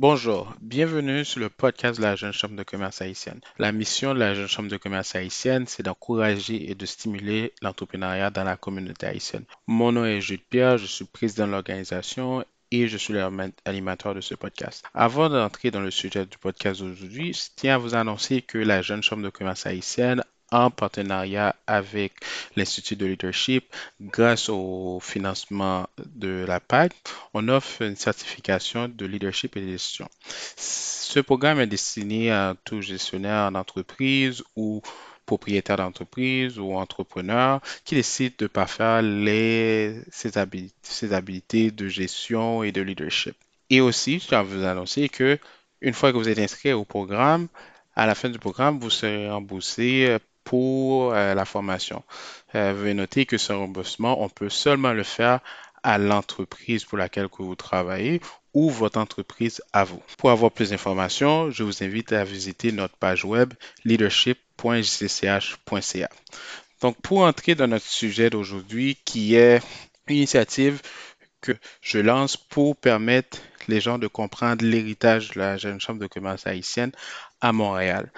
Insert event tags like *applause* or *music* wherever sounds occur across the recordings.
Bonjour, bienvenue sur le podcast de la Jeune Chambre de commerce haïtienne. La mission de la Jeune Chambre de commerce haïtienne, c'est d'encourager et de stimuler l'entrepreneuriat dans la communauté haïtienne. Mon nom est Jules Pierre, je suis président de l'organisation et je suis l'animateur de ce podcast. Avant d'entrer dans le sujet du podcast d'aujourd'hui, je tiens à vous annoncer que la Jeune Chambre de commerce haïtienne en partenariat avec l'Institut de leadership, grâce au financement de la PAC, on offre une certification de leadership et de gestion. Ce programme est destiné à tout gestionnaire d'entreprise ou propriétaire d'entreprise ou entrepreneur qui décide de parfaire les, ses, habilités, ses habilités de gestion et de leadership. Et aussi, je à vous annoncer que une fois que vous êtes inscrit au programme, à la fin du programme, vous serez remboursé pour euh, la formation. Euh, veuillez noter que ce remboursement, on peut seulement le faire à l'entreprise pour laquelle vous travaillez ou votre entreprise à vous. Pour avoir plus d'informations, je vous invite à visiter notre page web leadership.jcch.ca. Donc, pour entrer dans notre sujet d'aujourd'hui, qui est une initiative que je lance pour permettre les gens de comprendre l'héritage de la Jeune Chambre de commerce haïtienne à Montréal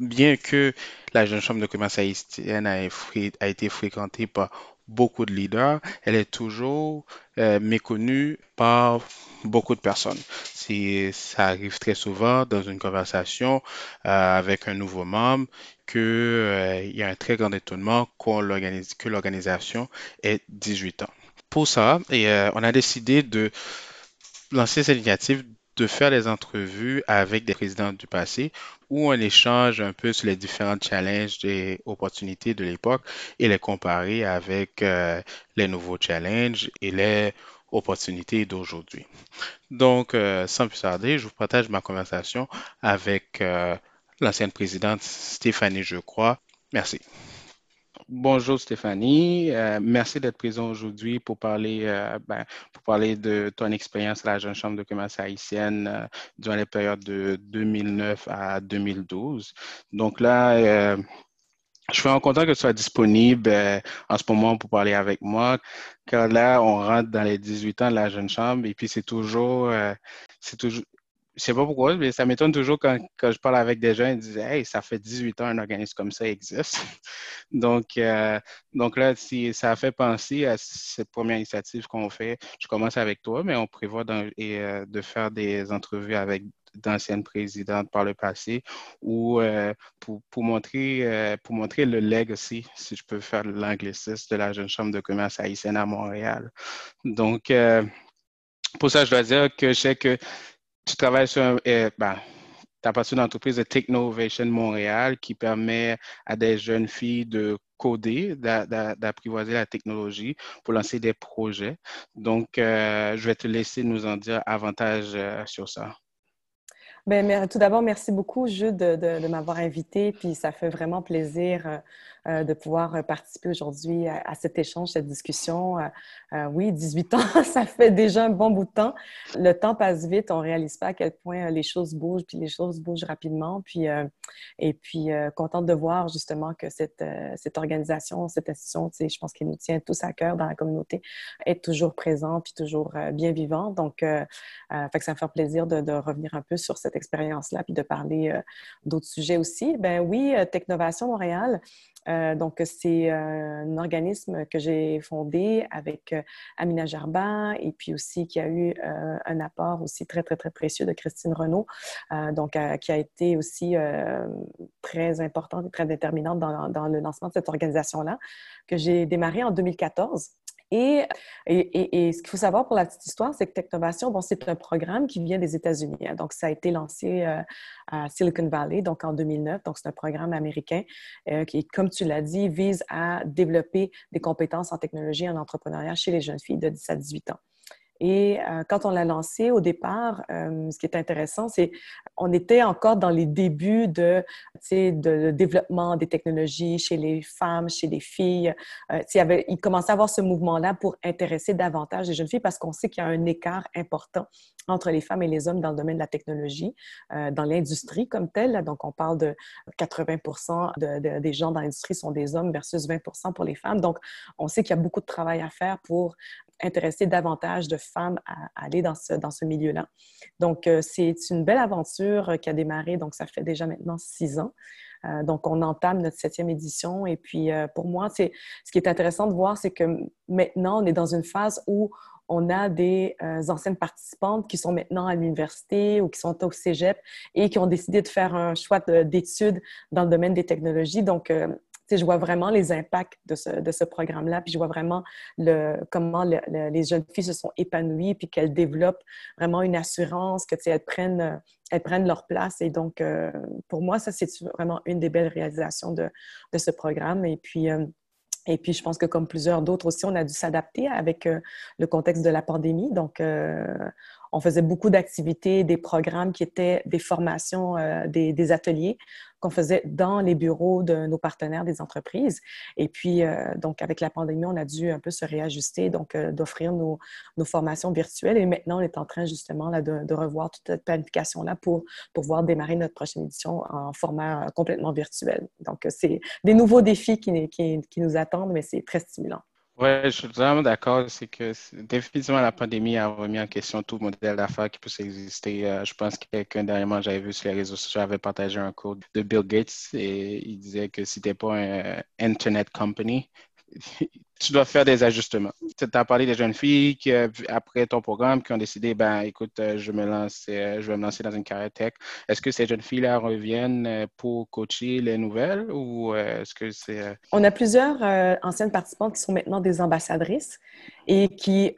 bien que la jeune chambre de commerce haïtienne a, été fréquentée par beaucoup de leaders, elle est toujours euh, méconnue par beaucoup de personnes. Ça arrive très souvent dans une conversation euh, avec un nouveau membre qu'il euh, y a un très grand étonnement que l'organisation ait 18 ans. Pour ça, on a décidé de lancer cette initiative de faire des entrevues avec des présidents du passé où on échange un peu sur les différents challenges et opportunités de l'époque et les comparer avec euh, les nouveaux challenges et les opportunités d'aujourd'hui. Donc, euh, sans plus tarder, je vous partage ma conversation avec euh, l'ancienne présidente Stéphanie Je crois. Merci. Bonjour Stéphanie, euh, merci d'être présent aujourd'hui pour parler euh, ben, pour parler de ton expérience à la Jeune Chambre de commerce haïtienne euh, durant les périodes de 2009 à 2012. Donc là, je suis en content que tu sois disponible en ce moment pour parler avec moi, car là, on rentre dans les 18 ans de la Jeune Chambre et puis c'est toujours, je sais pas pourquoi, mais ça m'étonne toujours quand, je parle avec des gens, ils disent Hey, ça fait 18 ans un organisme comme ça existe. *laughs* donc, euh, donc là, si ça fait penser à cette première initiative qu'on fait, je commence avec toi, mais on prévoit euh, de faire des entrevues avec d'anciennes présidentes par le passé ou euh, pour, montrer, pour montrer le legacy, si je peux faire l'anglicisme, de la Jeune Chambre de commerce haïtienne à Montréal. Donc, pour ça, je dois dire que je sais que tu travailles sur un, eh, ben, tu as passé une entreprise de Technovation Montréal qui permet à des jeunes filles de coder, d'apprivoiser la technologie pour lancer des projets. Donc, euh, je vais te laisser nous en dire avantage euh, sur ça. Bien, tout d'abord, merci beaucoup, Jude, de, de m'avoir invité. Puis ça fait vraiment plaisir euh, euh, de pouvoir euh, participer aujourd'hui à, cet échange, cette discussion. Euh, oui, 18 ans, *laughs* ça fait déjà un bon bout de temps. Le temps passe vite, on ne réalise pas à quel point les choses bougent, puis les choses bougent rapidement. Puis, et puis, contente de voir justement que cette, cette organisation, cette institution, je pense qu'elle nous tient tous à cœur dans la communauté, est toujours présente, puis toujours bien vivante. Donc, fait que ça me fait plaisir de, de, revenir un peu sur cette expérience-là, puis de parler d'autres sujets aussi. Ben oui, Technovation Montréal, euh, donc, c'est euh, un organisme que j'ai fondé avec euh, Amina Jarba et puis aussi qui a eu un apport aussi très, très, très précieux de Christine Renaud, donc qui a été aussi très importante et très déterminante dans, dans le lancement de cette organisation-là, que j'ai démarré en 2014. Et, ce qu'il faut savoir pour la petite histoire, c'est que Technovation, bon, c'est un programme qui vient des États-Unis. Hein. Donc, ça a été lancé euh, à Silicon Valley, donc en 2009. Donc, c'est un programme américain euh, qui, comme tu l'as dit, vise à développer des compétences en technologie et en entrepreneuriat chez les jeunes filles de 10 à 18 ans. Et euh, quand on l'a lancé au départ, euh, ce qui est intéressant, c'est on était encore dans les débuts de, de développement des technologies chez les femmes, chez les filles. Euh, il, commençait à avoir ce mouvement-là pour intéresser davantage les jeunes filles parce qu'on sait qu'il y a un écart important entre les femmes et les hommes dans le domaine de la technologie, dans l'industrie comme telle. Donc, on parle de 80 de, des gens dans l'industrie sont des hommes versus 20 pour les femmes. Donc, on sait qu'il y a beaucoup de travail à faire pour intéresser davantage de femmes à, aller dans ce, dans ce milieu-là. Donc, c'est une belle aventure qui a démarré, donc ça fait déjà maintenant six ans. donc, on entame notre septième édition. Et puis, pour moi, ce qui est intéressant de voir, c'est que maintenant, on est dans une phase où on a des euh, anciennes participantes qui sont maintenant à l'université ou qui sont au cégep et qui ont décidé de faire un choix d'études dans le domaine des technologies. Donc, euh, je vois vraiment les impacts de ce, programme-là, puis je vois vraiment comment les jeunes filles se sont épanouies, puis qu'elles développent vraiment une assurance, que elles prennent, leur place. Et donc, euh, pour moi, ça, c'est vraiment une des belles réalisations de, ce programme. Et puis, et puis, je pense que comme plusieurs d'autres aussi, on a dû s'adapter avec euh, le contexte de la pandémie. Donc, euh, on faisait beaucoup d'activités, des programmes qui étaient des formations, euh, des, ateliers qu'on faisait dans les bureaux de nos partenaires des entreprises. Et puis, euh, donc, avec la pandémie, on a dû un peu se réajuster, donc euh, d'offrir nos, formations virtuelles. Et maintenant, on est en train justement là, de, revoir toute cette planification-là pour pouvoir démarrer notre prochaine édition en format complètement virtuel. Donc, c'est des nouveaux défis qui nous attendent, mais c'est très stimulant. Oui, je suis vraiment d'accord. C'est que définitivement la pandémie a remis en question tout modèle d'affaires qui peut exister. Euh, je pense que dernièrement, j'avais vu sur les réseaux sociaux, j'avais partagé un code de Bill Gates et il disait que si tu pas un Internet company, tu dois faire des ajustements. Tu as parlé des jeunes filles qui, euh, après ton programme, qui ont décidé, ben, écoute, euh, je, me lance, euh, je vais me lancer dans une carrière tech. Est-ce que ces jeunes filles-là reviennent pour coacher les nouvelles ou est-ce que c'est... On a plusieurs anciennes participantes qui sont maintenant des ambassadrices et qui,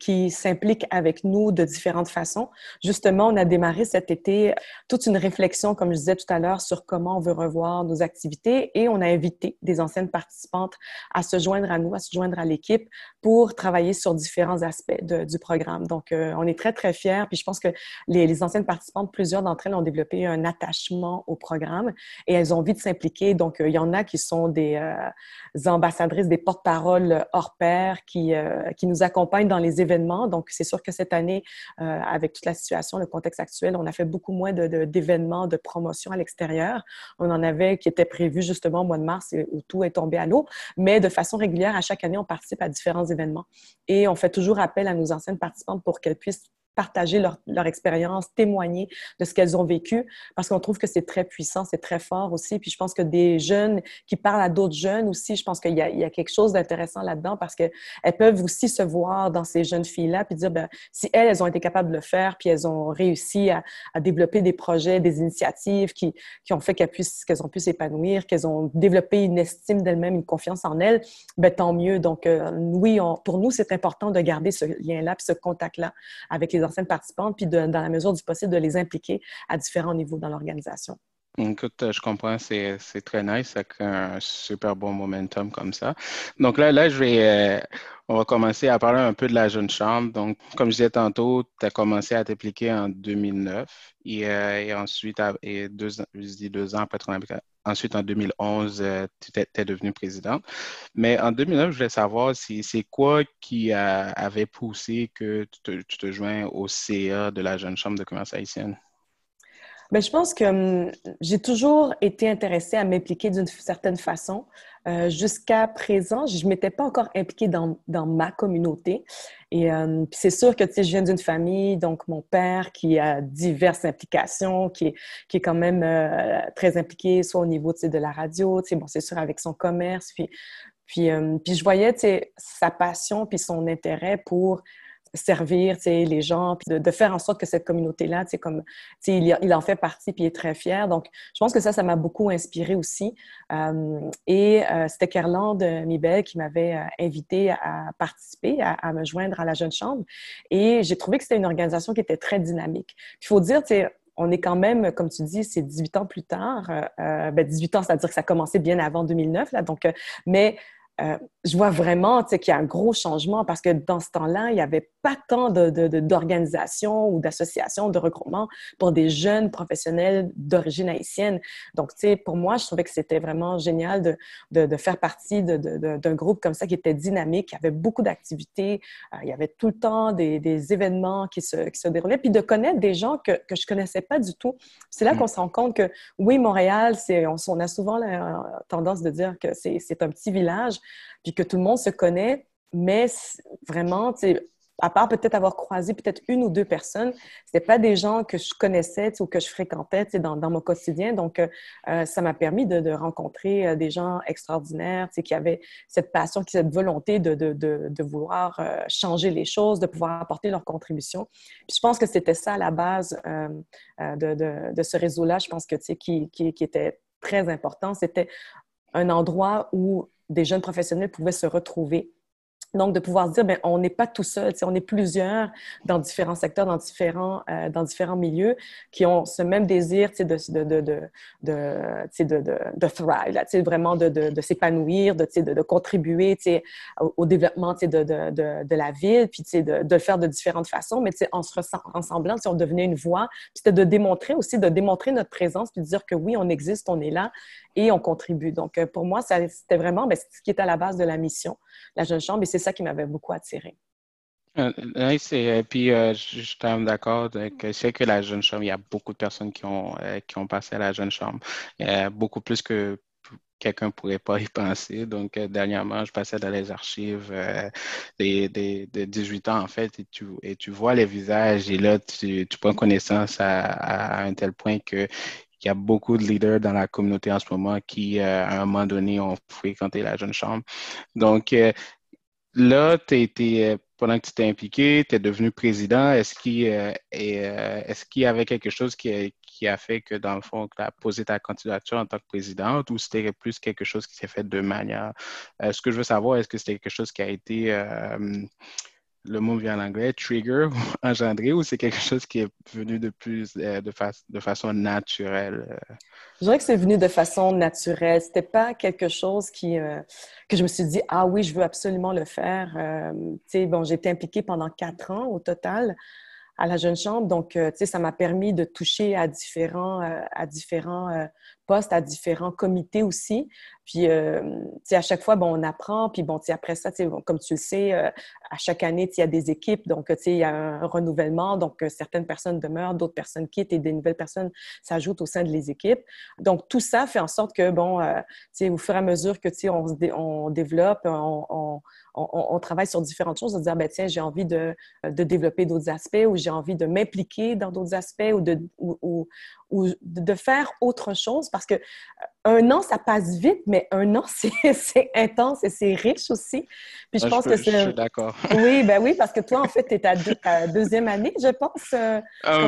qui s'impliquent avec nous de différentes façons. Justement, on a démarré cet été toute une réflexion, comme je disais tout à l'heure, sur comment on veut revoir nos activités et on a invité des anciennes participantes à se joindre à nous à se joindre à l'équipe pour travailler sur différents aspects du programme. Donc, euh, on est très, très fiers. Puis je pense que les, anciennes participantes, plusieurs d'entre elles ont développé un attachement au programme et elles ont envie de s'impliquer. Donc, euh, il y en a qui sont des euh, ambassadrices, des porte-paroles hors pair qui, qui nous accompagnent dans les événements. Donc, c'est sûr que cette année, avec toute la situation, le contexte actuel, on a fait beaucoup moins d'événements, de, de promotion à l'extérieur. On en avait qui étaient prévus justement au mois de mars où tout est tombé à l'eau. Mais de façon régulière, à chaque année, on participe à différents événements. Et on fait toujours appel à nos anciennes participantes pour qu'elles puissent partager leur, leur expérience, témoigner de ce qu'elles ont vécu, parce qu'on trouve que c'est très puissant, c'est très fort aussi. Puis je pense que des jeunes qui parlent à d'autres jeunes aussi, je pense qu'il y, y, a quelque chose d'intéressant là-dedans, parce qu'elles peuvent aussi se voir dans ces jeunes filles-là, puis dire, ben, si elles, elles ont été capables de le faire, puis elles ont réussi à, à développer des projets, des initiatives qui, qui ont fait qu'elles qu'elles ont pu s'épanouir, qu'elles ont développé une estime d'elles-mêmes, une confiance en elles, ben, tant mieux. Donc, euh, oui, pour nous, c'est important de garder ce lien-là, ce contact-là avec les anciennes participantes, puis dans la mesure du possible, de les impliquer à différents niveaux dans l'organisation. Écoute, je comprends, c'est, très nice, ça crée un super bon momentum comme ça. Donc là, là, je vais, euh, on va commencer à parler un peu de la jeune chambre. Donc, comme je disais tantôt, tu as commencé à t'impliquer en 2009 et, euh, et ensuite, et deux, je dis deux ans après ton Ensuite, en 2011, euh, tu es, devenue présidente. Mais en 2009, je voulais savoir si c'est quoi qui avait poussé que tu te, tu joins au CA de la Jeune Chambre de commerce haïtienne? Bien, je pense que hum, j'ai toujours été intéressée à m'impliquer d'une certaine façon. Euh, jusqu'à présent, je ne m'étais pas encore impliquée dans, dans ma communauté. Et hum, c'est sûr que je viens d'une famille, donc mon père qui a diverses implications, qui est, qui est quand même euh, très impliqué, soit au niveau de la radio, bon, c'est sûr avec son commerce. Puis, puis, hum, puis je voyais sa passion puis son intérêt pour servir les gens, puis de, faire en sorte que cette communauté-là, il, en fait partie, puis il est très fier. Donc, je pense que ça, ça m'a beaucoup inspiré aussi. Euh, et euh, c'était Kerland Mibel qui m'avait euh, invité à participer, à, me joindre à la Jeune Chambre. Et j'ai trouvé que c'était une organisation qui était très dynamique. Il faut dire, on est quand même, comme tu dis, c'est 18 ans plus tard. Euh, ben 18 ans, c'est-à-dire que ça a commencé bien avant 2009. Là, donc, mais euh, je vois vraiment qu'il y a un gros changement parce que dans ce temps-là, il n'y avait pas tant d'organisations de, ou d'associations de regroupement pour des jeunes professionnels d'origine haïtienne. Donc, pour moi, je trouvais que c'était vraiment génial de, faire partie d'un groupe comme ça qui était dynamique, qui avait beaucoup d'activités. Euh, il y avait tout le temps des, des événements qui se, qui se, déroulaient, puis de connaître des gens que, que je ne connaissais pas du tout. C'est là mm. qu'on se rend compte que, oui, Montréal, on, on a souvent la tendance de dire que c'est un petit village, puis que tout le monde se connaît. mais vraiment, à part peut-être avoir croisé peut-être une ou deux personnes, c'était pas des gens que je connaissais ou que je fréquentais dans, dans, mon quotidien. Donc, euh, euh, ça m'a permis de, rencontrer euh, des gens extraordinaires qui avaient cette passion, cette volonté de, de, de vouloir changer les choses, de pouvoir apporter leur contribution. Puis je pense que c'était ça à la base de, ce réseau-là. Je pense que qui, qui, qui était très important. C'était un endroit où des jeunes professionnels pouvaient se retrouver donc, de pouvoir dire, bien, on n'est pas tout seul, on est plusieurs dans différents secteurs, dans différents, euh, dans différents milieux qui ont ce même désir de, de, de, de, de, thrive, là, vraiment de, s'épanouir, de, contribuer au, au développement de, la ville, puis de le faire de différentes façons, mais en se ressemblant, on devenait une voix, puis c'était de démontrer aussi, de démontrer notre présence, puis de dire que oui, on existe, on est là et on contribue. Donc, euh, pour moi, c'était vraiment ben, ce qui est à la base de la mission, la Jeune Chambre, et c'est ça qui m'avait beaucoup attiré. Euh, oui, puis euh, je suis d'accord que c'est que la Jeune Chambre, il y a beaucoup de personnes qui ont, qui ont passé à la Jeune Chambre, beaucoup plus que quelqu'un pourrait pas *laughs* y penser. Donc, dernièrement, je passais dans les archives des, de 18 ans, en fait, et tu, et tu vois les visages, et là, tu, tu prends connaissance à, un tel point que il y a beaucoup de leaders dans la communauté en ce moment qui, euh, à un moment donné, ont fréquenté la jeune chambre. Donc, euh, là, euh, pendant que tu t'es impliqué, tu es devenu président. Est-ce qu'il y avait quelque chose qui, qui, a fait que, dans le fond, tu as posé ta candidature en tant que présidente ou c'était plus quelque chose qui s'est fait de manière. ce que je veux savoir, est-ce que c'était quelque chose qui a été le mot vient en anglais, trigger, *laughs* engendré, ou c'est quelque chose qui est venu de plus euh, de, façon naturelle? Euh? Je dirais que c'est venu de façon naturelle. C'était pas quelque chose qui euh, que je me suis dit ah oui, je veux absolument le faire. sais, bon, j'ai été impliquée pendant quatre ans au total à la jeune chambre, donc ça m'a permis de toucher à différents à différents postes, à différents comités aussi. Puis, euh, à chaque fois, bon, on apprend. Puis, bon, après ça, sais, comme tu le sais, euh, à chaque année, il y a des équipes. Donc, il y a un renouvellement. Donc, euh, certaines personnes demeurent, d'autres personnes quittent et des nouvelles personnes s'ajoutent au sein de les équipes. Donc, tout ça fait en sorte que, bon, sais, au fur et à mesure que, on, on développe, on, on, on, travaille sur différentes choses, de dire, ben, tiens, j'ai envie de, de développer d'autres aspects ou j'ai envie de m'impliquer dans d'autres aspects ou de, de faire autre chose parce que euh, un an, ça passe vite, mais un an, *laughs* c'est intense et c'est riche aussi. Puis je pense que c'est. Je suis d'accord. *laughs* Oui, ben oui, parce que toi, en fait, tu es à, ta deuxième année, je pense, euh, ah,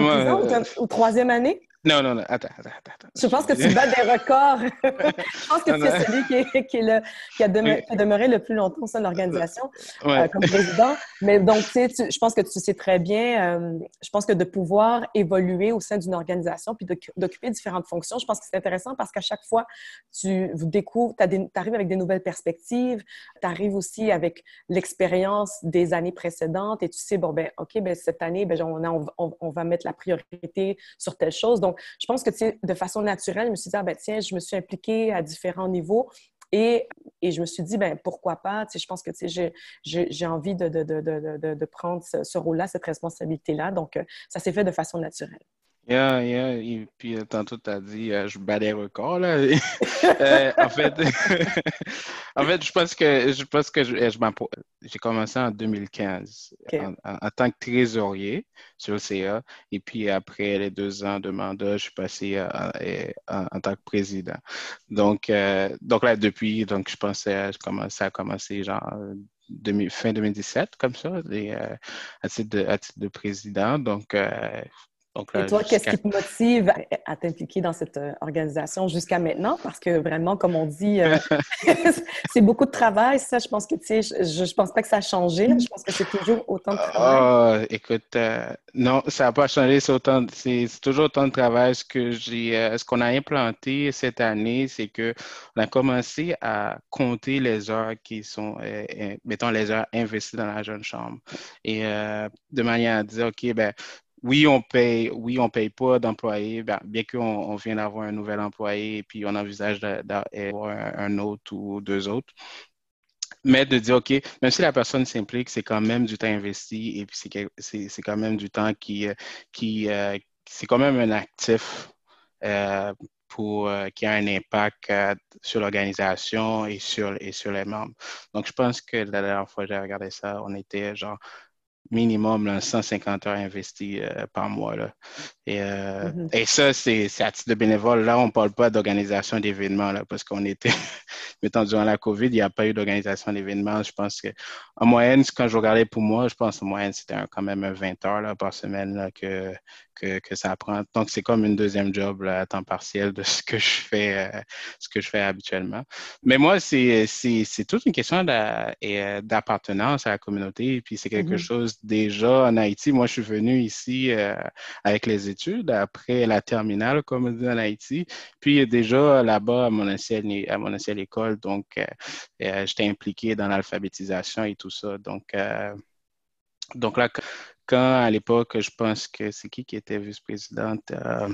comme ou, troisième année. Non, non, non, attends, attends, attends. Je pense que tu *laughs* bats des records. je pense que tu es celui qui, qui, le, qui, a demeuré, le plus longtemps au sein de l'organisation euh, comme président. Mais donc, tu sais, je pense que tu sais très bien, euh, je pense que de pouvoir évoluer au sein d'une organisation puis d'occuper différentes fonctions, je pense que c'est intéressant parce qu'à chaque fois, tu découvres, tu arrives avec des nouvelles perspectives, tu arrives aussi avec l'expérience des années précédentes et tu sais, bon, ben, OK, ben, cette année, ben, on, on, on va mettre la priorité sur telle chose. Donc, donc, je pense que de façon naturelle, je me suis dit, ah, ben, tiens, je me suis impliquée à différents niveaux. Et, et je me suis dit, ben, pourquoi pas? Tu sais, je pense que j'ai envie de, de, de, de prendre ce, ce rôle-là, cette responsabilité-là. Donc, euh, ça s'est fait de façon naturelle. Yeah, yeah. Et puis, euh, tantôt, tu as dit, euh, je bats des records, là. *laughs* Euh, en fait, *laughs* en fait, je pense que, je pense que je, j'ai commencé en 2015 en, tant que trésorier sur le CA. Et puis, après les deux ans de mandat, je suis passé en, tant que président. Donc, donc là, depuis, donc, je pensais, je commençais à commencer, genre, fin 2017, comme ça, à, titre de, à titre de président. Donc, et toi, qu'est-ce qui te motive à, t'impliquer dans cette euh, organisation jusqu'à maintenant? Parce que vraiment, comme on dit, euh, *laughs* *laughs* c'est beaucoup de travail. Ça, je pense que, tu sais, je, je pense pas que ça a changé. Je pense que c'est toujours autant de travail. Oh, écoute, euh, non, ça n'a pas changé. C'est autant, c'est toujours autant de travail. Ce que j'ai, ce qu'on a implanté cette année, c'est que on a commencé à compter les heures qui sont, mettons, les heures investies dans la jeune chambre. Et de manière à dire, OK, ben, oui, on paye, oui, on paye pas d'employés, bien, bien qu'on on vient d'avoir un nouvel employé et puis on envisage d'avoir un, autre ou deux autres. Mais de dire, OK, même si la personne s'implique, c'est quand même du temps investi et puis c'est quand même du temps qui, qui, euh, c'est quand même un actif euh, pour qui a un impact sur l'organisation et sur, et sur les membres. Donc, je pense que la dernière fois que j'ai regardé ça, on était genre minimum là, 150 heures investies euh, par mois. Là. Et, euh, mm-hmm. et ça, c'est à titre de bénévole. Là, on ne parle pas d'organisation d'événements parce qu'on était, *laughs* mettons, durant la COVID, il n'y a pas eu d'organisation d'événements. Je pense qu'en moyenne, quand je regardais pour moi, je pense en moyenne, c'était quand même 20 heures là, par semaine là, que, que, ça prend. Donc, c'est comme une deuxième job à temps partiel de ce que je fais, euh, ce que je fais habituellement. Mais moi, c'est toute une question euh, d'appartenance à la communauté. Puis c'est quelque mm-hmm. chose déjà en Haïti. Moi, je suis venu ici euh, avec les études après la terminale, comme on dit en Haïti. Puis déjà là-bas à mon ancienne, à mon ancienne école, donc j'étais impliqué dans l'alphabétisation et tout ça. Donc, donc là, quand à l'époque, je pense que c'est qui qui était vice-présidente? Euh,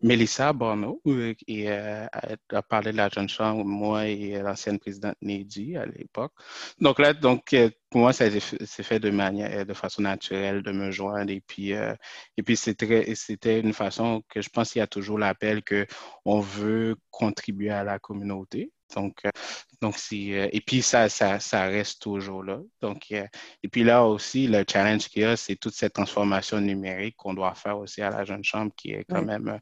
Mélissa Borneau, euh, et euh, a parlé de la jeune chambre, moi et l'ancienne présidente Nedi à l'époque. Donc là, donc, pour moi, ça s'est fait de manière, de façon naturelle de me joindre. Et puis, et puis c'était une façon que je pense qu'il y a toujours l'appel qu'on veut contribuer à la communauté. Donc, euh, donc euh, et puis ça, ça, ça, reste toujours là. Donc, euh, et puis là aussi, le challenge qu'il y a, c'est toute cette transformation numérique qu'on doit faire aussi à la jeune chambre, qui est quand même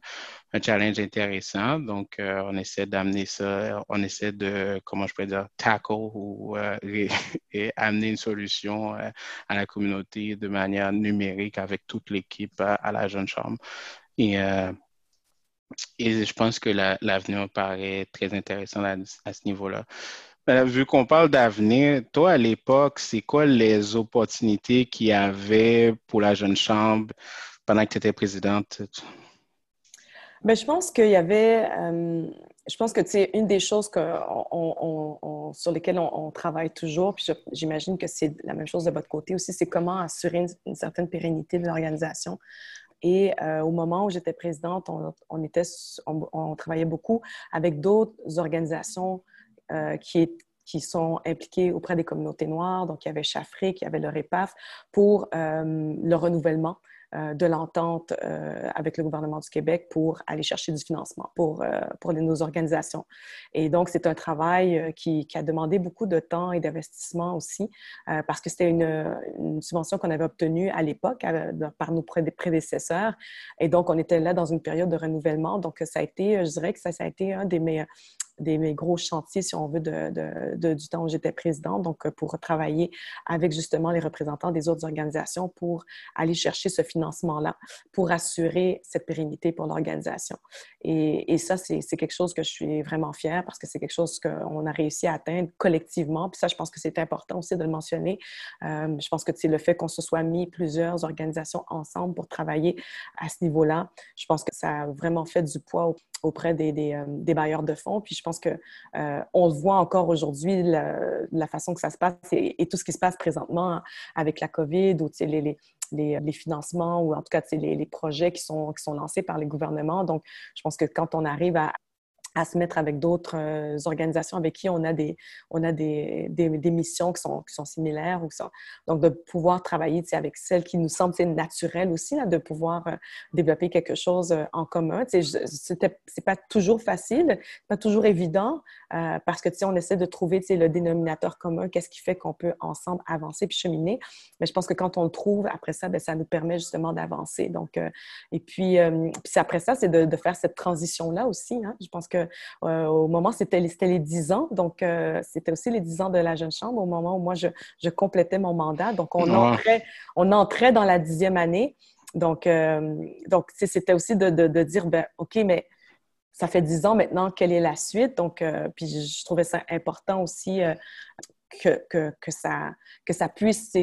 un challenge intéressant. Donc, on essaie d'amener ça, on essaie de, comment je peux dire, tackle ou *laughs* et, amener une solution à la communauté de manière numérique avec toute l'équipe à, la jeune chambre. Et et je pense que l'avenir paraît très intéressant à, ce niveau-là. Euh, vu qu'on parle d'avenir, toi, à l'époque, c'est quoi les opportunités qu'il y avait pour la jeune chambre pendant que tu étais présidente? Bien, je pense qu'il y avait, euh, je pense que c'est une des choses sur lesquelles on, travaille toujours, puis j'imagine que c'est la même chose de votre côté aussi, c'est comment assurer une certaine pérennité de l'organisation. Et euh, au moment où j'étais présidente, on, était, on, travaillait beaucoup avec d'autres organisations euh, qui, sont impliquées auprès des communautés noires. Donc, il y avait Chafrique, il y avait le REPAF pour euh, le renouvellement de l'entente euh, avec le gouvernement du Québec pour aller chercher du financement pour, euh, pour nos organisations. Et donc, c'est un travail qui, a demandé beaucoup de temps et d'investissement aussi, parce que c'était une, subvention qu'on avait obtenue à l'époque par nos prédécesseurs. Et donc, on était là dans une période de renouvellement. Donc, ça a été, je dirais que ça a été un des meilleurs des gros chantiers, si on veut, de, du temps où j'étais présidente, donc euh, pour travailler avec justement les représentants des autres organisations pour aller chercher ce financement-là, pour assurer cette pérennité pour l'organisation. Et, et, ça, c'est quelque chose que je suis vraiment fière parce que c'est quelque chose qu'on a réussi à atteindre collectivement. Puis ça, je pense que c'est important aussi de le mentionner. Euh, je pense que c'est le fait qu'on se soit mis plusieurs organisations ensemble pour travailler à ce niveau-là, je pense que ça a vraiment fait du poids auprès des, euh, des bailleurs de fonds. Puis je pense qu'on euh, on voit encore aujourd'hui la, façon que ça se passe et, tout ce qui se passe présentement avec la COVID ou les, les, les, les, financements ou en tout cas les, les, projets qui sont, qui sont lancés par les gouvernements. Donc, je pense que quand on arrive à, à se mettre avec d'autres euh, organisations avec qui on a des, on a des, des, missions qui sont, qui sont similaires. Ou ça. Donc, de pouvoir travailler avec celles qui nous semblent naturelles aussi, là, de pouvoir euh, développer quelque chose euh, en commun. Ce n'est pas toujours facile, pas toujours évident, parce que on essaie de trouver le dénominateur commun, qu'est-ce qui fait qu'on peut ensemble avancer puis cheminer. Mais je pense que quand on le trouve, après ça, bien, ça nous permet justement d'avancer. Donc, et puis, puis après ça, c'est de, faire cette transition-là aussi. Hein. Je pense que euh, au moment, c'était les 10 ans. Donc, euh, c'était aussi les 10 ans de la jeune chambre au moment où moi, je, je complétais mon mandat. Donc, on, entrait, on entrait dans la dixième année. Donc, euh, donc c'était aussi de, de, dire, ben, OK, mais ça fait 10 ans maintenant, quelle est la suite? Donc, puis je trouvais ça important aussi que, que, que, ça, que ça puisse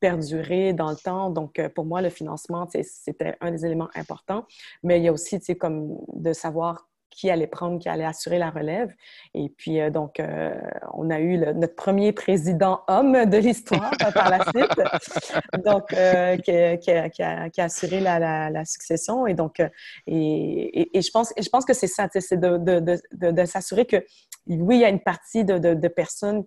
perdurer dans le temps. Donc, pour moi, le financement, c'était un des éléments importants. Mais il y a aussi, comme de savoir qui allait prendre, qui allait assurer la relève. Et puis, euh, donc, euh, on a eu notre premier président homme de l'histoire par la suite, *laughs* donc, euh, qui, a, assuré la, succession. Et donc, et, et, je, pense, je pense que c'est ça, c'est de, de, de, s'assurer que, oui, il y a une partie de, personnes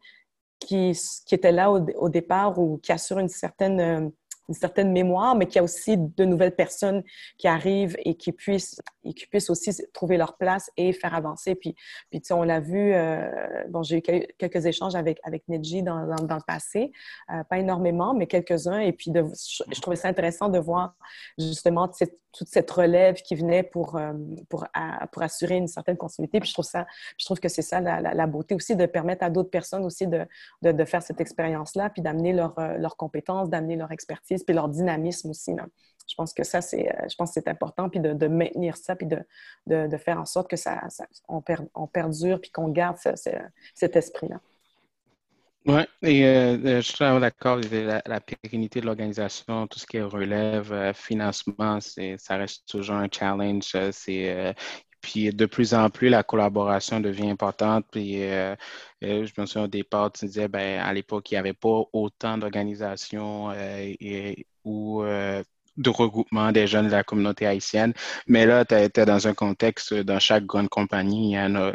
qui, qui étaient là au, au, départ ou qui assurent une certaine une certaine mémoire, mais qu'il y a aussi de nouvelles personnes qui arrivent et qui puissent, et qui puissent aussi trouver leur place et faire avancer. Puis, puis on l'a vu, euh, bon, j'ai eu quelques échanges avec, avec dans, dans, le passé, euh, pas énormément, mais quelques-uns. Et puis, je, trouvais ça intéressant de voir justement toute cette relève qui venait pour, euh, pour, pour assurer une certaine continuité. Puis je trouve, ça, je trouve que c'est ça la, beauté aussi, de permettre à d'autres personnes aussi de, de, faire cette expérience-là, puis d'amener leurs leur compétences, d'amener leur expertise, puis leur dynamisme aussi. Là. Je pense que ça, c'est, je pense c'est important, puis de, maintenir ça, puis de, de, faire en sorte que ça, on, per, on, perdure, puis qu'on garde cet esprit-là. Oui, et euh, euh, je suis d'accord, la, la pérennité de l'organisation, tout ce qui relève, euh, financement, ça reste toujours un challenge. C'est, puis de plus en plus, la collaboration devient importante. Puis je me souviens au départ, tu disais, ben, à l'époque, il n'y avait pas autant d'organisations et, ou de regroupement des jeunes de la communauté haïtienne. Mais là, tu es, dans un contexte, dans chaque grande compagnie, il y a un,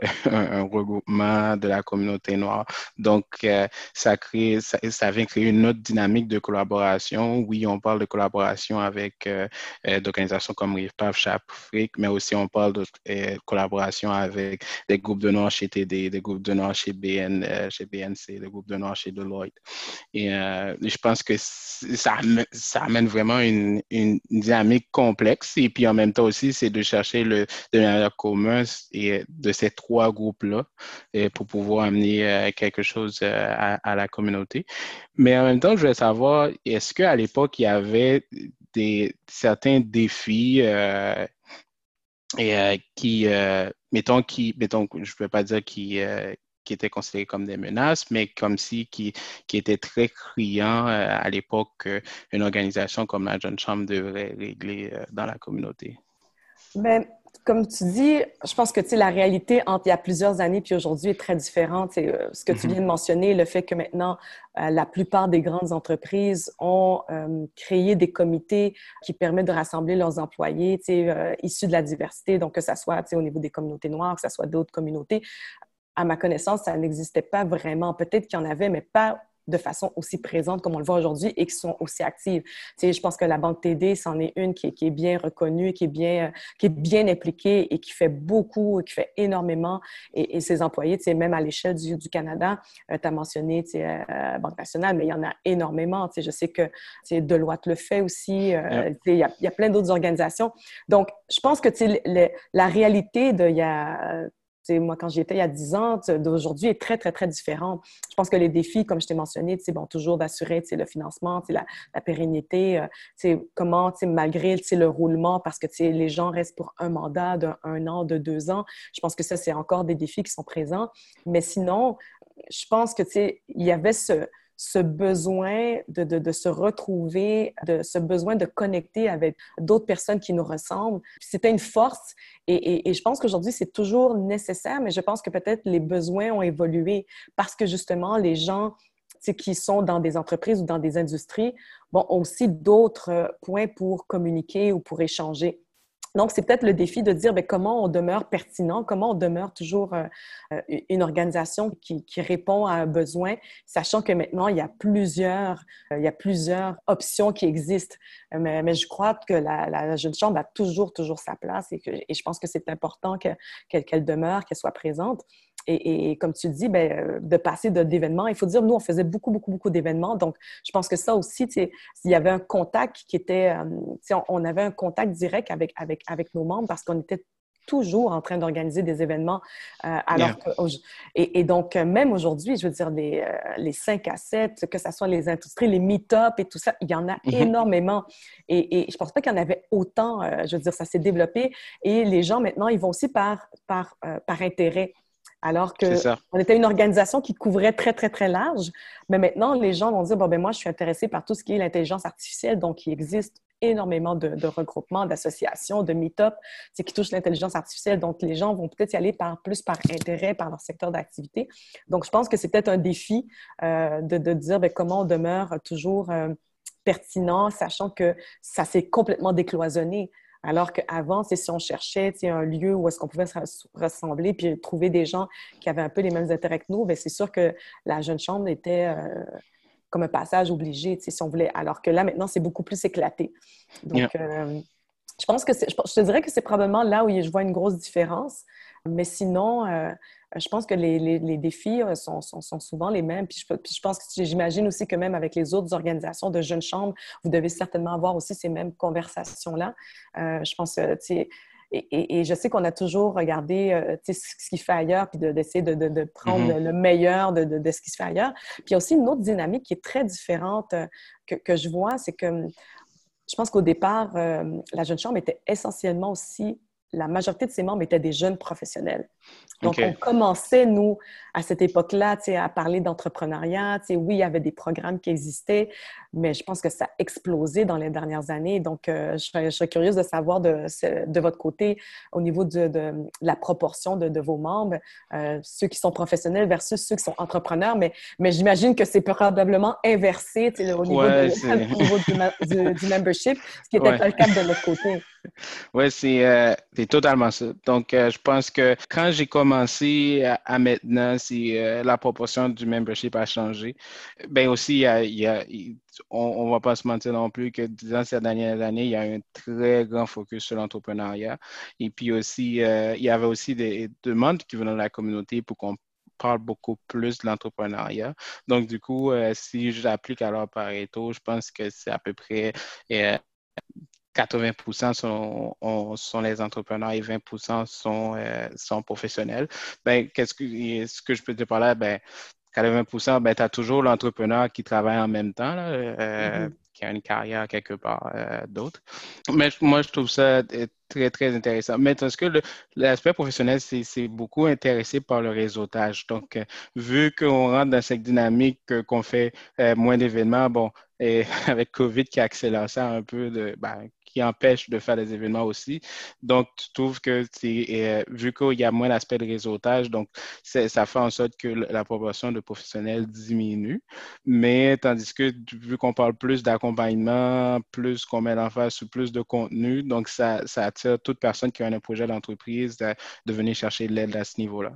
*laughs* regroupement de la communauté noire. Donc, euh, ça, crée, ça, vient créer une autre dynamique de collaboration. Oui, on parle de collaboration avec euh, euh d'organisations comme RIFPAF, Afrique, mais aussi on parle de euh, collaboration avec des groupes de noirs chez TD, des groupes de noirs chez, chez BNC, des groupes de noirs chez Deloitte. Et je pense que ça, ça amène vraiment une une dynamique complexe. Et puis en même temps aussi, c'est de chercher le dénominateur commun et de ces trois groupes-là pour pouvoir amener euh, quelque chose euh, à, la communauté. Mais en même temps, je voulais savoir, est-ce qu'à l'époque, il y avait des, certains défis euh, et, qui, mettons, qui, mettons, je ne peux pas dire qui, qui étaient considérés comme des menaces, mais comme si qui, qui étaient très criants euh, à l'époque qu'une organisation comme la Jeune Chambre devrait régler euh, dans la communauté. Ben, comme tu dis, je pense que la réalité entre il y a plusieurs années puis aujourd'hui est très différente. C'est euh, ce que tu mm-hmm. viens de mentionner, le fait que maintenant la plupart des grandes entreprises ont créé des comités qui permettent de rassembler leurs employés issus de la diversité, donc que ce soit au niveau des communautés noires, que ce soit d'autres communautés à ma connaissance, ça n'existait pas vraiment. Peut-être qu'il y en avait, mais pas de façon aussi présente comme on le voit aujourd'hui et qui sont aussi actives. Tu sais, je pense que la Banque TD, c'en est une qui est, qui est, bien reconnue, qui est bien, qui est bien impliquée et qui fait beaucoup, qui fait énormément. Et, et ses employés, tu sais, même à l'échelle du, du, Canada, euh, tu as mentionné tu sais, euh, Banque nationale, mais il y en a énormément. Je sais que Deloitte le fait aussi. Euh, il, y a, il y a plein d'autres organisations. Donc, je pense que le, la réalité de il y a moi, quand j'y étais il y a 10 ans, d'aujourd'hui est très, très, très différent. Je pense que les défis, comme je t'ai mentionné, bon, toujours d'assurer le financement, la, la pérennité, euh, comment, malgré le roulement, parce que les gens restent pour un mandat d'un an, de deux ans, je pense que ça, c'est encore des défis qui sont présents. Mais sinon, je pense que il y avait ce, ce besoin de, de, se retrouver, de, ce besoin de connecter avec d'autres personnes qui nous ressemblent. C'était une force et, et, je pense qu'aujourd'hui, c'est toujours nécessaire, mais je pense que peut-être les besoins ont évolué parce que justement, les gens qui sont dans des entreprises ou dans des industries bon, ont aussi d'autres points pour communiquer ou pour échanger. Donc, c'est peut-être le défi de dire bien, comment on demeure pertinent, comment on demeure toujours euh, euh, une organisation qui, qui, répond à un besoin, sachant que maintenant, il y a plusieurs, euh, il y a plusieurs options qui existent. Mais, mais je crois que la, Jeune Chambre a toujours, toujours sa place et, que, et je pense que c'est important qu'elle qu demeure, qu'elle soit présente. Et, comme tu dis, ben, euh, de passer d'événements, il faut dire, nous, on faisait beaucoup, beaucoup, beaucoup d'événements. Donc, je pense que ça aussi, s'il y avait un contact qui était, euh, on avait un contact direct avec, avec, avec nos membres parce qu'on était toujours en train d'organiser des événements. Euh, alors que, et, donc, même aujourd'hui, je veux dire, les, les 5 à 7, que ce soit les industries, les meet-up et tout ça, il y en a mm-hmm. énormément. Et, et je ne pense pas qu'il y en avait autant. je veux dire, ça s'est développé. Et les gens, maintenant, ils vont aussi par, par, par intérêt. Alors qu'on était une organisation qui couvrait très, très, très large. Mais maintenant, les gens vont dire, bon, ben moi, je suis intéressé par tout ce qui est l'intelligence artificielle. Donc, il existe énormément de, regroupements, d'associations, de meet-up qui touchent l'intelligence artificielle. Donc, les gens vont peut-être y aller par, plus par intérêt, par leur secteur d'activité. Donc, je pense que c'est peut-être un défi euh, de, dire ben, comment on demeure toujours euh, pertinent, sachant que ça s'est complètement décloisonné. Alors qu'avant, si on cherchait un lieu où est-ce qu'on pouvait se ressembler puis trouver des gens qui avaient un peu les mêmes intérêts que nous, bien, c'est sûr que la jeune chambre était, euh, comme un passage obligé, si on voulait. Alors que là, maintenant, c'est beaucoup plus éclaté. Donc, euh, je pense que je, je te dirais que c'est probablement là où je vois une grosse différence. Mais sinon, euh, je pense que les, les, défis euh, sont, sont, sont, souvent les mêmes. Puis je, puis je pense que j'imagine aussi que même avec les autres organisations de jeunes chambres, vous devez certainement avoir aussi ces mêmes conversations-là. je pense, tu sais, et, je sais qu'on a toujours regardé euh, ce qui se fait ailleurs, puis d'essayer de, de, prendre mm-hmm. le meilleur de, de, ce qui se fait ailleurs. Puis il y a aussi une autre dynamique qui est très différente euh, que, que je vois, c'est que je pense qu'au départ, euh, la jeune chambre était essentiellement aussi la majorité de ses membres étaient des jeunes professionnels. Donc, on commençait, nous, à cette époque-là, à parler d'entrepreneuriat. Oui, il y avait des programmes qui existaient, mais je pense que ça a explosé dans les dernières années. Donc, euh, je, serais, curieuse de savoir de, de, votre côté, au niveau de, de la proportion de, vos membres, euh, ceux qui sont professionnels versus ceux qui sont entrepreneurs. Mais, mais j'imagine que c'est probablement inversé au niveau, *laughs* du, membership, ce qui était pas le cas de l'autre côté. Oui, c'est euh, totalement ça. Donc, euh, je pense que quand j'ai commencé à, maintenant, si euh, la proportion du membership a changé, ben aussi, on ne va pas se mentir non plus que dans ces dernières années, il y a un très grand focus sur l'entrepreneuriat. Et puis aussi, il y avait aussi des demandes qui venaient de la communauté pour qu'on parle beaucoup plus de l'entrepreneuriat. Donc, du coup, si j'applique alors Pareto, je pense que c'est à peu près 80 sont, sont, les entrepreneurs et 20 sont, euh, sont professionnels. Ben, qu'est-ce que, ce que je peux te parler? Ben, 80 ben, tu as toujours l'entrepreneur qui travaille en même temps, euh, mm-hmm. qui a une carrière quelque part euh, d'autre. Mais moi, je trouve ça très, très intéressant. Mais parce que l'aspect professionnel, c'est beaucoup intéressé par le réseautage. Donc, vu qu'on rentre dans cette dynamique, qu'on fait moins d'événements, bon, et *laughs* avec COVID qui accélère ça un peu, de, ben, qui empêche de faire des événements aussi. Donc, tu trouves que euh, vu qu'il y a moins d'aspect de réseautage, donc ça fait en sorte que la proportion de professionnels diminue. Mais tandis que vu qu'on parle plus d'accompagnement, plus qu'on met l'emphase sur plus de contenu, donc ça, attire toute personne qui a un projet d'entreprise de, venir chercher de l'aide à ce niveau-là.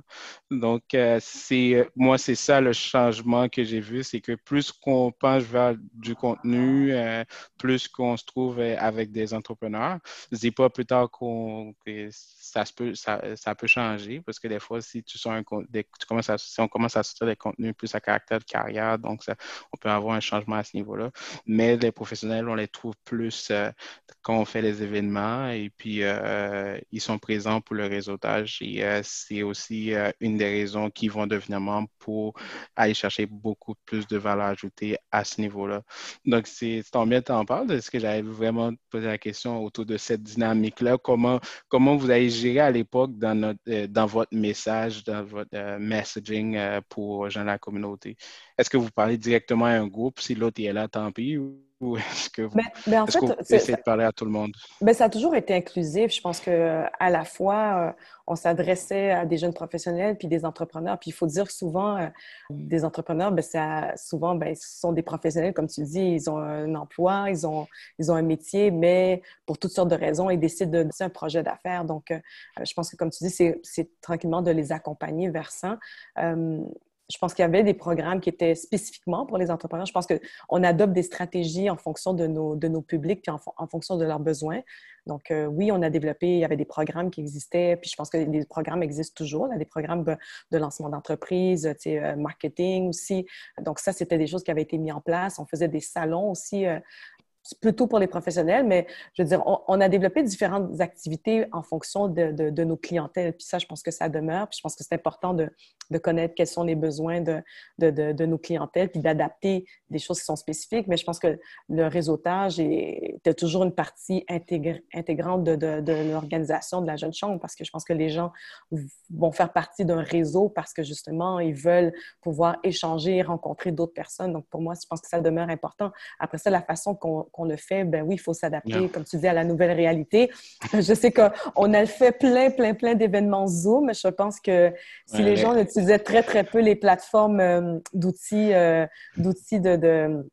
Donc, euh, c'est moi, c'est ça le changement que j'ai vu, c'est que plus qu'on penche vers du contenu, euh, plus qu'on se trouve avec des entrepreneurs. Je dis pas plus tard qu'on, que ça, peut, ça, ça, peut changer parce que des fois, si tu, sors un, des, tu commences si on commence à sortir des contenus plus à caractère de carrière, donc ça, on peut avoir un changement à ce niveau-là. Mais les professionnels, on les trouve plus euh, quand on fait les événements et puis euh, ils sont présents pour le réseautage et euh, c'est aussi une des raisons qui vont devenir membres pour aller chercher beaucoup plus de valeur ajoutée à ce niveau-là. Donc, c'est tant bien tu en parles de ce que j'avais vraiment posé la question autour de cette dynamique-là. Comment, comment vous avez géré à l'époque dans, euh, dans votre message, dans votre euh, messaging euh, pour gens de la communauté? Est-ce que vous parlez directement à un groupe? Si l'autre est là, tant pis. Est-ce *laughs* que vous, ben, ben, essayez de parler à tout le monde? Ben, ça a toujours été inclusif. Je pense qu'à la fois, on s'adressait à des jeunes professionnels puis des entrepreneurs. Puis il faut dire souvent, des entrepreneurs, ben, ça, souvent, ben, ce sont des professionnels, comme tu dis, ils ont un emploi, ils ont, ils ont un métier, mais pour toutes sortes de raisons, ils décident de lancer un projet d'affaires. Donc, je pense que, comme tu dis, c'est tranquillement de les accompagner vers ça je pense qu'il y avait des programmes qui étaient spécifiquement pour les entrepreneurs. Je pense qu'on adopte des stratégies en fonction de nos, de nos publics puis en, fonction de leurs besoins. Donc, euh, oui, on a développé, il y avait des programmes qui existaient, puis je pense que les programmes existent toujours, a des programmes de lancement d'entreprise, euh, marketing aussi. Donc, ça, c'était des choses qui avaient été mises en place. On faisait des salons aussi euh, plutôt pour les professionnels, mais je veux dire, on, a développé différentes activités en fonction de, de, nos clientèles. Puis ça, je pense que ça demeure. Puis je pense que c'est important de, de, connaître quels sont les besoins de, nos clientèles, puis d'adapter des choses qui sont spécifiques. Mais je pense que le réseautage est, toujours une partie intégrante de, l'organisation de la Jeune Chambre, parce que je pense que les gens vont faire partie d'un réseau parce que justement, ils veulent pouvoir échanger, rencontrer d'autres personnes. Donc pour moi, je pense que ça demeure important. Après ça, la façon qu'on qu'on le fait, ben oui, il faut s'adapter, comme tu dis, à la nouvelle réalité. *laughs* Je sais qu'on a fait plein, plein, plein d'événements Zoom. Je pense que si les gens utilisaient très, très peu les plateformes euh, d'outils, euh, d'outils de,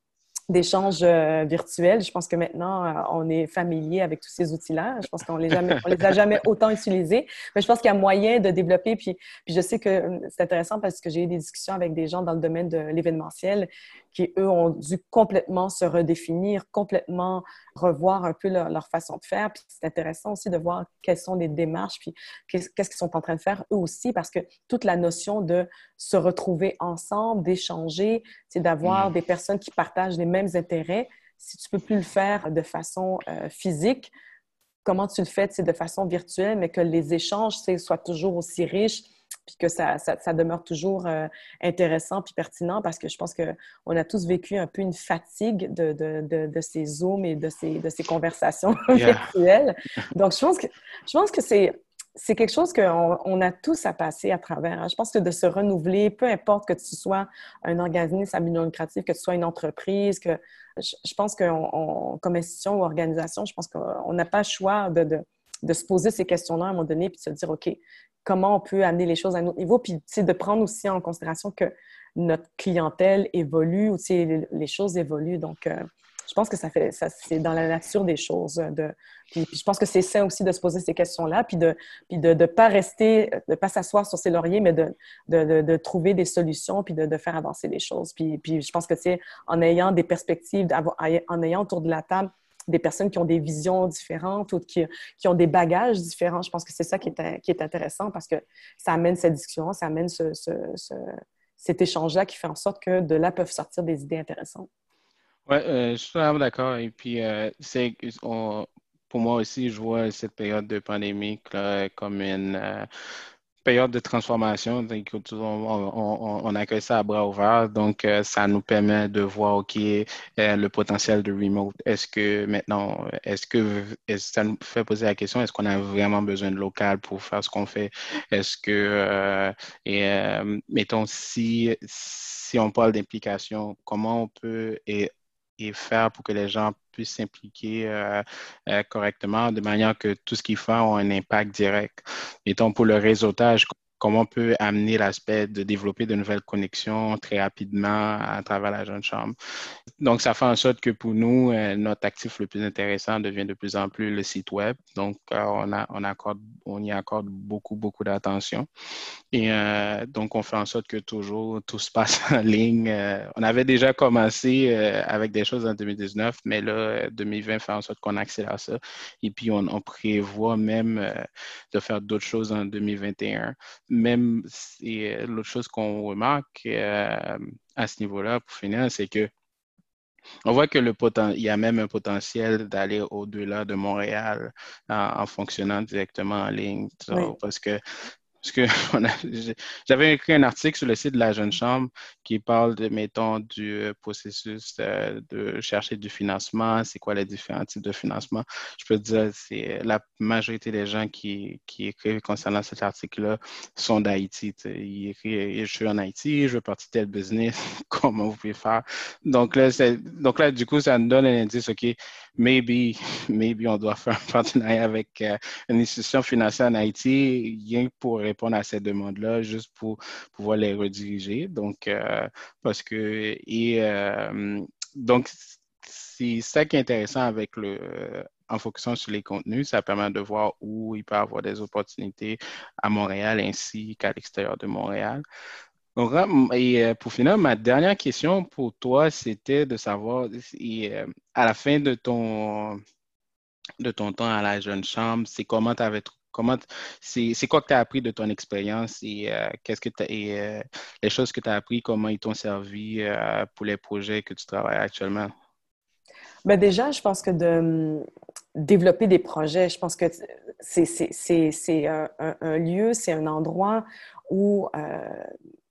d'échanges euh, virtuels. Je pense que maintenant, euh, on est familier avec tous ces outils-là. Je pense qu'on les, jamais, les a jamais autant utilisés. Mais je pense qu'il y a moyen de développer. Puis, puis je sais que euh, c'est intéressant parce que j'ai eu des discussions avec des gens dans le domaine de l'événementiel qui, eux, ont dû complètement se redéfinir, complètement revoir un peu leur, façon de faire. Puis c'est intéressant aussi de voir quelles sont les démarches, puis qu'est-ce qu'ils sont en train de faire eux aussi, parce que toute la notion de se retrouver ensemble, d'échanger, c'est d'avoir mmh. des personnes qui partagent les mêmes intérêts. Si tu peux plus le faire de façon euh, physique, comment tu le fais de façon virtuelle, mais que les échanges soient toujours aussi riches, puis que ça, demeure toujours euh, intéressant puis pertinent parce que je pense qu'on a tous vécu un peu une fatigue de, ces Zooms et de ces, de ces conversations *laughs* virtuelles. Donc, je pense que, je pense que c'est c'est quelque chose qu'on a tous à passer à travers. Hein. Je pense que de se renouveler, peu importe que tu sois un organisme à million lucratif, que tu sois une entreprise, que je, pense que comme institution ou organisation, je pense qu'on n'a pas le choix de, se poser ces questions-là à un moment donné puis de se dire, OK, comment on peut amener les choses à un autre niveau, puis de prendre aussi en considération que notre clientèle évolue, ou les, choses évoluent. Euh, je pense que ça fait, ça, c'est dans la nature des choses. De, puis, je pense que c'est sain aussi de se poser ces questions-là, puis de ne de, de pas rester, de pas s'asseoir sur ses lauriers, mais de, de, trouver des solutions, puis de, faire avancer les choses. Puis, puis je pense que, tu en ayant des perspectives, en ayant autour de la table des personnes qui ont des visions différentes ou qui, qui ont des bagages différents. Je pense que c'est ça qui est, qui est, intéressant parce que ça amène cette discussion, ça amène ce, cet échange-là qui fait en sorte que de là peuvent sortir des idées intéressantes. Oui, euh, je suis vraiment d'accord. Et puis, euh, c'est, pour moi aussi, je vois cette période de pandémie comme une, euh, période de transformation. On, on, accueille ça à bras ouverts. Donc, ça nous permet de voir, OK, le potentiel de remote. Est-ce que maintenant, est-ce que ça nous fait poser la question, est-ce qu'on a vraiment besoin de local pour faire ce qu'on fait? Est-ce que, et, mettons, si, si on parle d'implication, comment on peut et, et faire pour que les gens puissent s'impliquer euh, euh, correctement de manière que tout ce qu'ils font a un impact direct. Mettons, pour le réseautage, comment on peut amener l'aspect de développer de nouvelles connexions très rapidement à travers la jeune chambre. Donc, ça fait en sorte que pour nous, euh, notre actif le plus intéressant devient de plus en plus le site web. Donc, euh, on, accorde, on y accorde beaucoup, beaucoup d'attention. Et euh, donc, on fait en sorte que toujours tout se passe *laughs* en ligne. on avait déjà commencé avec des choses en 2019, mais là, 2020 fait en sorte qu'on accélère ça. Et puis, on prévoit même de faire d'autres choses en 2021 même si euh, l'autre chose qu'on remarque euh, à ce niveau-là, pour finir, c'est que on voit que le il y a même un potentiel d'aller au-delà de Montréal en, fonctionnant directement en ligne. Parce que parce que *laughs* j'avais écrit un article sur le site de la Jeune Chambre qui parle, de, mettons, du euh, processus de, de chercher du financement, c'est quoi les différents types de financement. Je peux te dire, c'est la majorité des gens qui, écrivent concernant cet article-là sont d'Haïti. Ils écrivent, je suis en Haïti, je veux partir tel business, *laughs* comment vous pouvez faire? Donc là, donc là, du coup, ça nous donne un indice, OK, maybe, maybe on doit faire un *laughs* partenariat avec euh, une institution financière en Haïti, rien pour répondre à ces demandes-là, juste pour pouvoir les rediriger. Donc, euh, parce que, et euh, donc, c'est ça qui est intéressant avec le, en focusant sur les contenus, ça permet de voir où il peut y avoir des opportunités à Montréal ainsi qu'à l'extérieur de Montréal. Et euh, pour finir, ma dernière question pour toi, c'était de savoir, à la fin de ton, de ton temps à la jeune chambre, c'est comment tu Comment c'est, quoi que tu as appris de ton expérience et euh, qu'est-ce que et, euh, les choses que tu as appris, comment ils t'ont servi euh, pour les projets que tu travailles actuellement? Bien déjà, je pense que de hum, développer des projets, je pense que c'est, un, lieu, c'est un endroit où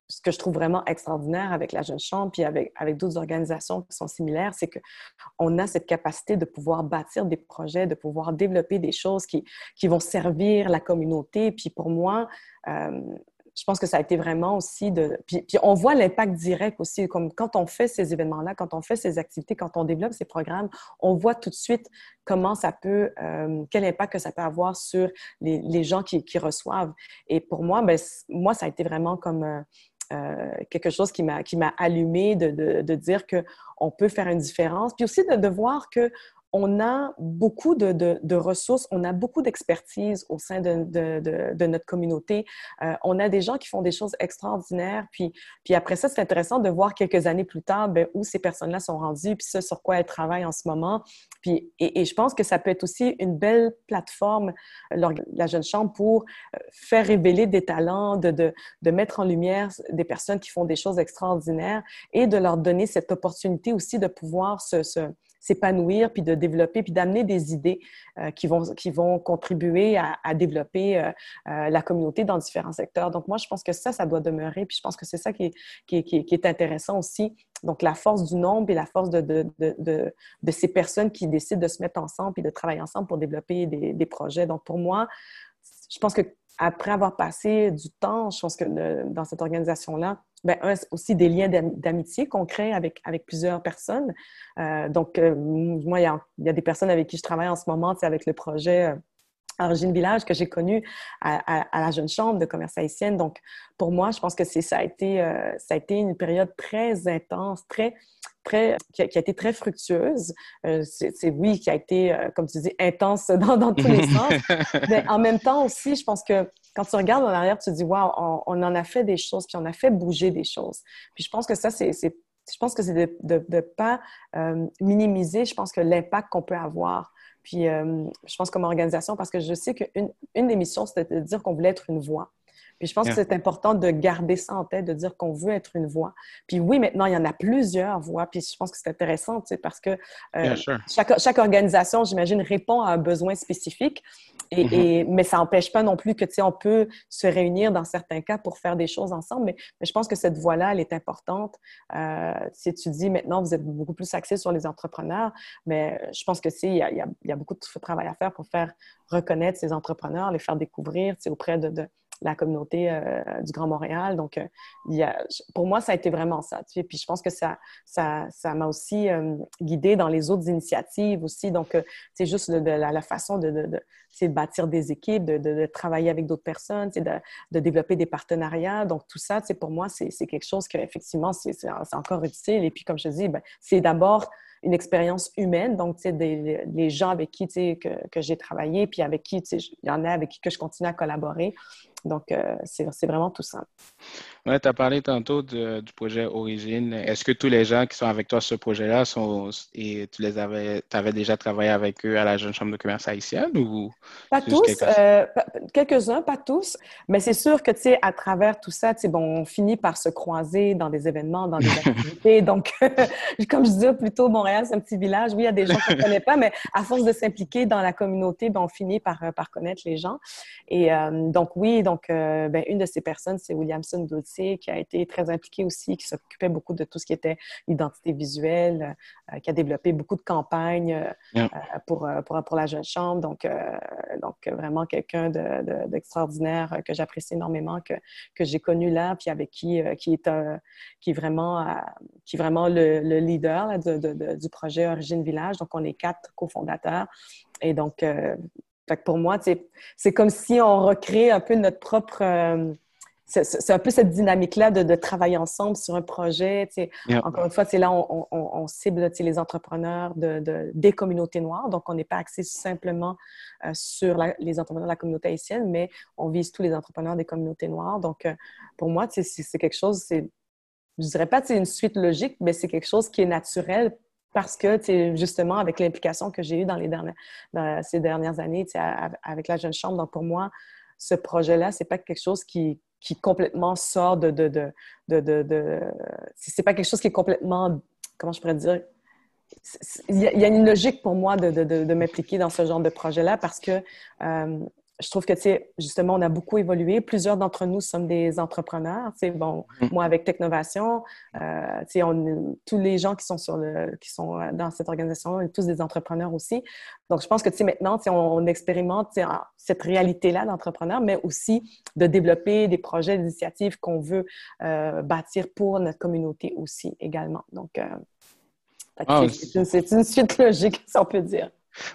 ce que je trouve vraiment extraordinaire avec la Jeune Chambre, puis avec, avec d'autres organisations qui sont similaires, c'est qu'on a cette capacité de pouvoir bâtir des projets, de pouvoir développer des choses qui, qui vont servir la communauté. Puis pour moi, euh, je pense que ça a été vraiment aussi de... Puis, puis on voit l'impact direct aussi, comme quand on fait ces événements-là, quand on fait ces activités, quand on développe ces programmes, on voit tout de suite comment ça peut, euh, quel impact que ça peut avoir sur les, les gens qui, qui, reçoivent. Et pour moi, ben, moi, ça a été vraiment comme... Euh, quelque chose qui m'a allumé de, de, de dire qu'on peut faire une différence. Puis aussi de voir que on a beaucoup de, ressources, on a beaucoup d'expertise au sein de, notre communauté. Euh, on a des gens qui font des choses extraordinaires. Puis, puis après ça, c'est intéressant de voir quelques années plus tard ben, où ces personnes-là sont rendues, puis ce sur quoi elles travaillent en ce moment. Puis, et, je pense que ça peut être aussi une belle plateforme, la Jeune Chambre, pour euh, faire révéler des talents, de, mettre en lumière des personnes qui font des choses extraordinaires et de leur donner cette opportunité aussi de pouvoir se s'épanouir, puis de développer, puis d'amener des idées euh, qui, vont, qui vont contribuer à, développer euh, euh, la communauté dans différents secteurs. Donc, moi, je pense que ça, ça doit demeurer, puis je pense que c'est ça qui est, qui, qui, qui est, intéressant aussi. Donc, la force du nombre et la force de, de, de, de, ces personnes qui décident de se mettre ensemble puis de travailler ensemble pour développer des, des projets. Donc, pour moi, je pense que après avoir passé du temps, je pense que dans cette organisation-là, ben, un, aussi des liens d'amitié qu'on crée avec, avec plusieurs personnes. Euh, donc, euh, moi, il y, y, a, des personnes avec qui je travaille en ce moment, avec le projet euh, Origine Village que j'ai connu à, à, la Jeune Chambre de commerce haïtienne. Donc, pour moi, je pense que ça a, été, ça a été une période très intense, très, très, qui, a, été très fructueuse. c'est oui, qui a été, comme tu dis, intense *laughs* dans, dans tous les sens. *laughs* Mais en même temps aussi, je pense que quand tu regardes en arrière, tu te dis, waouh, on, en a fait des choses, puis on a fait bouger des choses. Puis je pense que ça, c'est, je pense que c'est de ne pas euh, minimiser, je pense que l'impact qu'on peut avoir. Puis euh, je pense comme organisation, parce que je sais qu'une une des missions, c'était de dire qu'on voulait être une voix. Puis je pense que c'est important de garder ça en tête, de dire qu'on veut être une voix. Puis oui, maintenant, il y en a plusieurs voix. Puis je pense que c'est intéressant, tu sais, parce que euh, chaque, chaque, organisation, j'imagine, répond à un besoin spécifique. Et, mm-hmm. et mais ça n'empêche pas non plus que, tu sais, on peut se réunir dans certains cas pour faire des choses ensemble. Mais, mais je pense que cette voix-là, elle est importante. Euh, si tu dis maintenant, vous êtes beaucoup plus axé sur les entrepreneurs, mais je pense que, il y a, il y a beaucoup de travail à faire pour faire reconnaître ces entrepreneurs, les faire découvrir, tu sais, auprès de, de la communauté euh, du Grand Montréal. Donc, euh, il y a, pour moi, ça a été vraiment ça. Tu sais. Puis je pense que ça ça, ça m'a aussi euh, guidée dans les autres initiatives aussi. Donc, c'est juste la, façon de, de, de bâtir des équipes, de, travailler avec d'autres personnes, de, développer des partenariats. Donc, tout ça, pour moi, c'est quelque chose que effectivement c'est encore utile. Et puis, comme je dis, ben, c'est d'abord une expérience humaine. Donc, tu sais, les gens avec qui, tu sais, que, que j'ai travaillé, puis avec qui, tu sais, il y en a avec qui que je continue à collaborer. Donc, euh, c'est vraiment tout ça. Oui, tu as parlé tantôt du projet Origine. Est-ce que tous les gens qui sont avec toi sur ce projet-là sont et tu les avais, avais déjà travaillé avec eux à la Jeune Chambre de commerce haïtienne ou pas tous, euh, quelques-uns, pas tous, mais c'est sûr que tu sais à travers tout ça, tu sais bon, on finit par se croiser dans des événements, dans des *laughs* activités. Donc, *laughs* comme je disais plutôt, Montréal c'est un petit village. Oui, il y a des gens qu'on ne *laughs* connaît pas, mais à force de s'impliquer dans la communauté, ben, on finit par, par connaître les gens. Et euh, donc oui, donc, euh, ben, une de ces personnes, c'est Williamson Gauthier, qui a été très impliqué aussi, qui s'occupait beaucoup de tout ce qui était identité visuelle, euh, qui a développé beaucoup de campagnes euh, pour, pour, pour, la jeune chambre. Donc, donc vraiment quelqu'un d'extraordinaire que j'apprécie énormément, que, que j'ai connu là, puis avec qui, qui est, qui est vraiment, qui est vraiment le, leader du projet Origine Village. Donc, on est quatre cofondateurs. Et donc, fait que pour moi, c'est comme si on recrée un peu notre propre. Euh, c'est un peu cette dynamique-là de, de, travailler ensemble sur un projet. Encore une fois, c'est là on, on, on cible les entrepreneurs de, de, des communautés noires. Donc, on n'est pas axé simplement euh, sur les entrepreneurs de la communauté haïtienne, mais on vise tous les entrepreneurs des communautés noires. Donc, euh, pour moi, c'est quelque chose, je ne dirais pas que c'est une suite logique, mais c'est quelque chose qui est naturel parce que, justement, avec l'implication que j'ai eue dans, les dernières, dans ces dernières années avec la Jeune Chambre, donc pour moi, ce projet-là, c'est pas quelque chose qui, qui complètement sort de... de, de, de, c'est pas quelque chose qui est complètement... Comment je pourrais dire? Il y, a, une logique pour moi de, de m'impliquer dans ce genre de projet-là parce que euh, je trouve que, tu sais, justement, on a beaucoup évolué. Plusieurs d'entre nous sommes des entrepreneurs. Tu sais, bon, mm. moi, avec Technovation, euh, tu sais, tous les gens qui sont, sur le, qui sont euh, dans cette organisation, on est tous des entrepreneurs aussi. Donc, je pense que, tu sais, maintenant, tu sais, on, expérimente cette réalité-là d'entrepreneur, mais aussi de développer des projets, des initiatives qu'on veut euh, bâtir pour notre communauté aussi également. Donc, euh, ah, c'est une suite logique, *laughs* si on peut dire.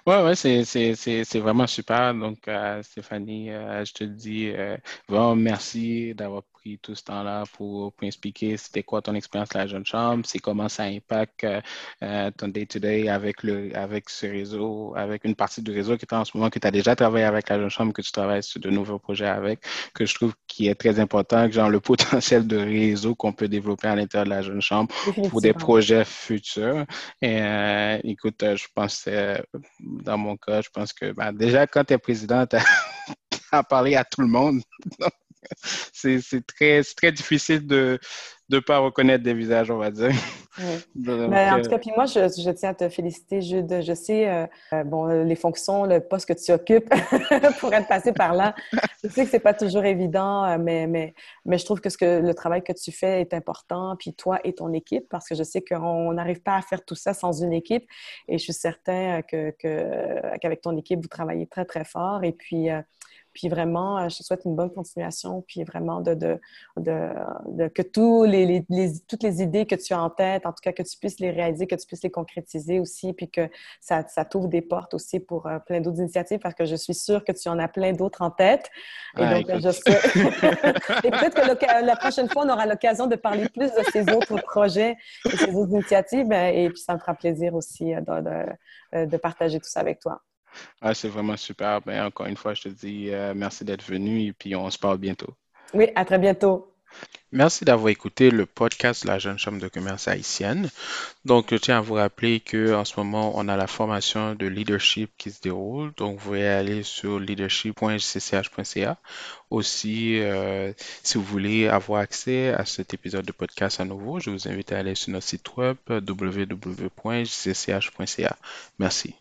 Oui, ouais, c'est vraiment super. Donc, euh, Stéphanie, euh, je te dis euh, vraiment merci d'avoir pris tout ce temps-là pour, pour expliquer c'était quoi ton expérience à la jeune chambre, c'est comment ça impacte euh, ton day-to-day avec, le, avec ce réseau, avec une partie du réseau qui est en ce moment, que tu as déjà travaillé avec la jeune chambre, que tu travailles sur de nouveaux projets avec, que je trouve qui est très important, genre le *laughs* potentiel de réseau qu'on peut développer à l'intérieur de la jeune chambre pour des projets futurs. Et euh, écoute, je pense, dans mon cas, je pense que ben, déjà, quand tu es président, tu as *laughs* parlé à tout le monde. *laughs* *laughs* c'est très, très difficile de ne pas reconnaître des visages, on va dire. *laughs* Ben, en tout cas, puis moi, je, je, tiens à te féliciter, Jude. Je sais, euh, euh, bon, les fonctions, le poste que tu occupes *laughs* pour être passé par là, je sais que c'est pas toujours évident, euh, mais, mais, mais je trouve que, ce que le travail que tu fais est important, puis toi et ton équipe, parce que je sais qu'on n'arrive pas à faire tout ça sans une équipe, et je suis certain que, qu'avec ton équipe, vous travaillez très, très fort, et puis puis vraiment, euh, je te souhaite une bonne continuation, puis vraiment de, de, de, que tous les, les, toutes les idées que tu as en tête, en tout cas que tu puisses les réaliser, que tu puisses les concrétiser aussi, puis que ça, ça t'ouvre des portes aussi pour euh, plein d'autres initiatives, parce que je suis sûre que tu en as plein d'autres en tête. Et donc, je *laughs* et peut-être que la prochaine fois, on aura l'occasion de parler plus de ces autres projets et ces autres initiatives, et puis ça me fera plaisir aussi euh, de, de partager tout ça avec toi. Ah, c'est vraiment super. Ben, encore une fois, je te dis euh, merci d'être venu et puis on se parle bientôt. Oui, à très bientôt. Merci d'avoir écouté le podcast de la Jeune Chambre de commerce haïtienne. Donc, je tiens à vous rappeler qu'en ce moment, on a la formation de leadership qui se déroule. Donc, vous pouvez aller sur leadership.cch.ca. Aussi, euh, si vous voulez avoir accès à cet épisode de podcast à nouveau, je vous invite à aller sur notre site web www.jcch.ca. Merci.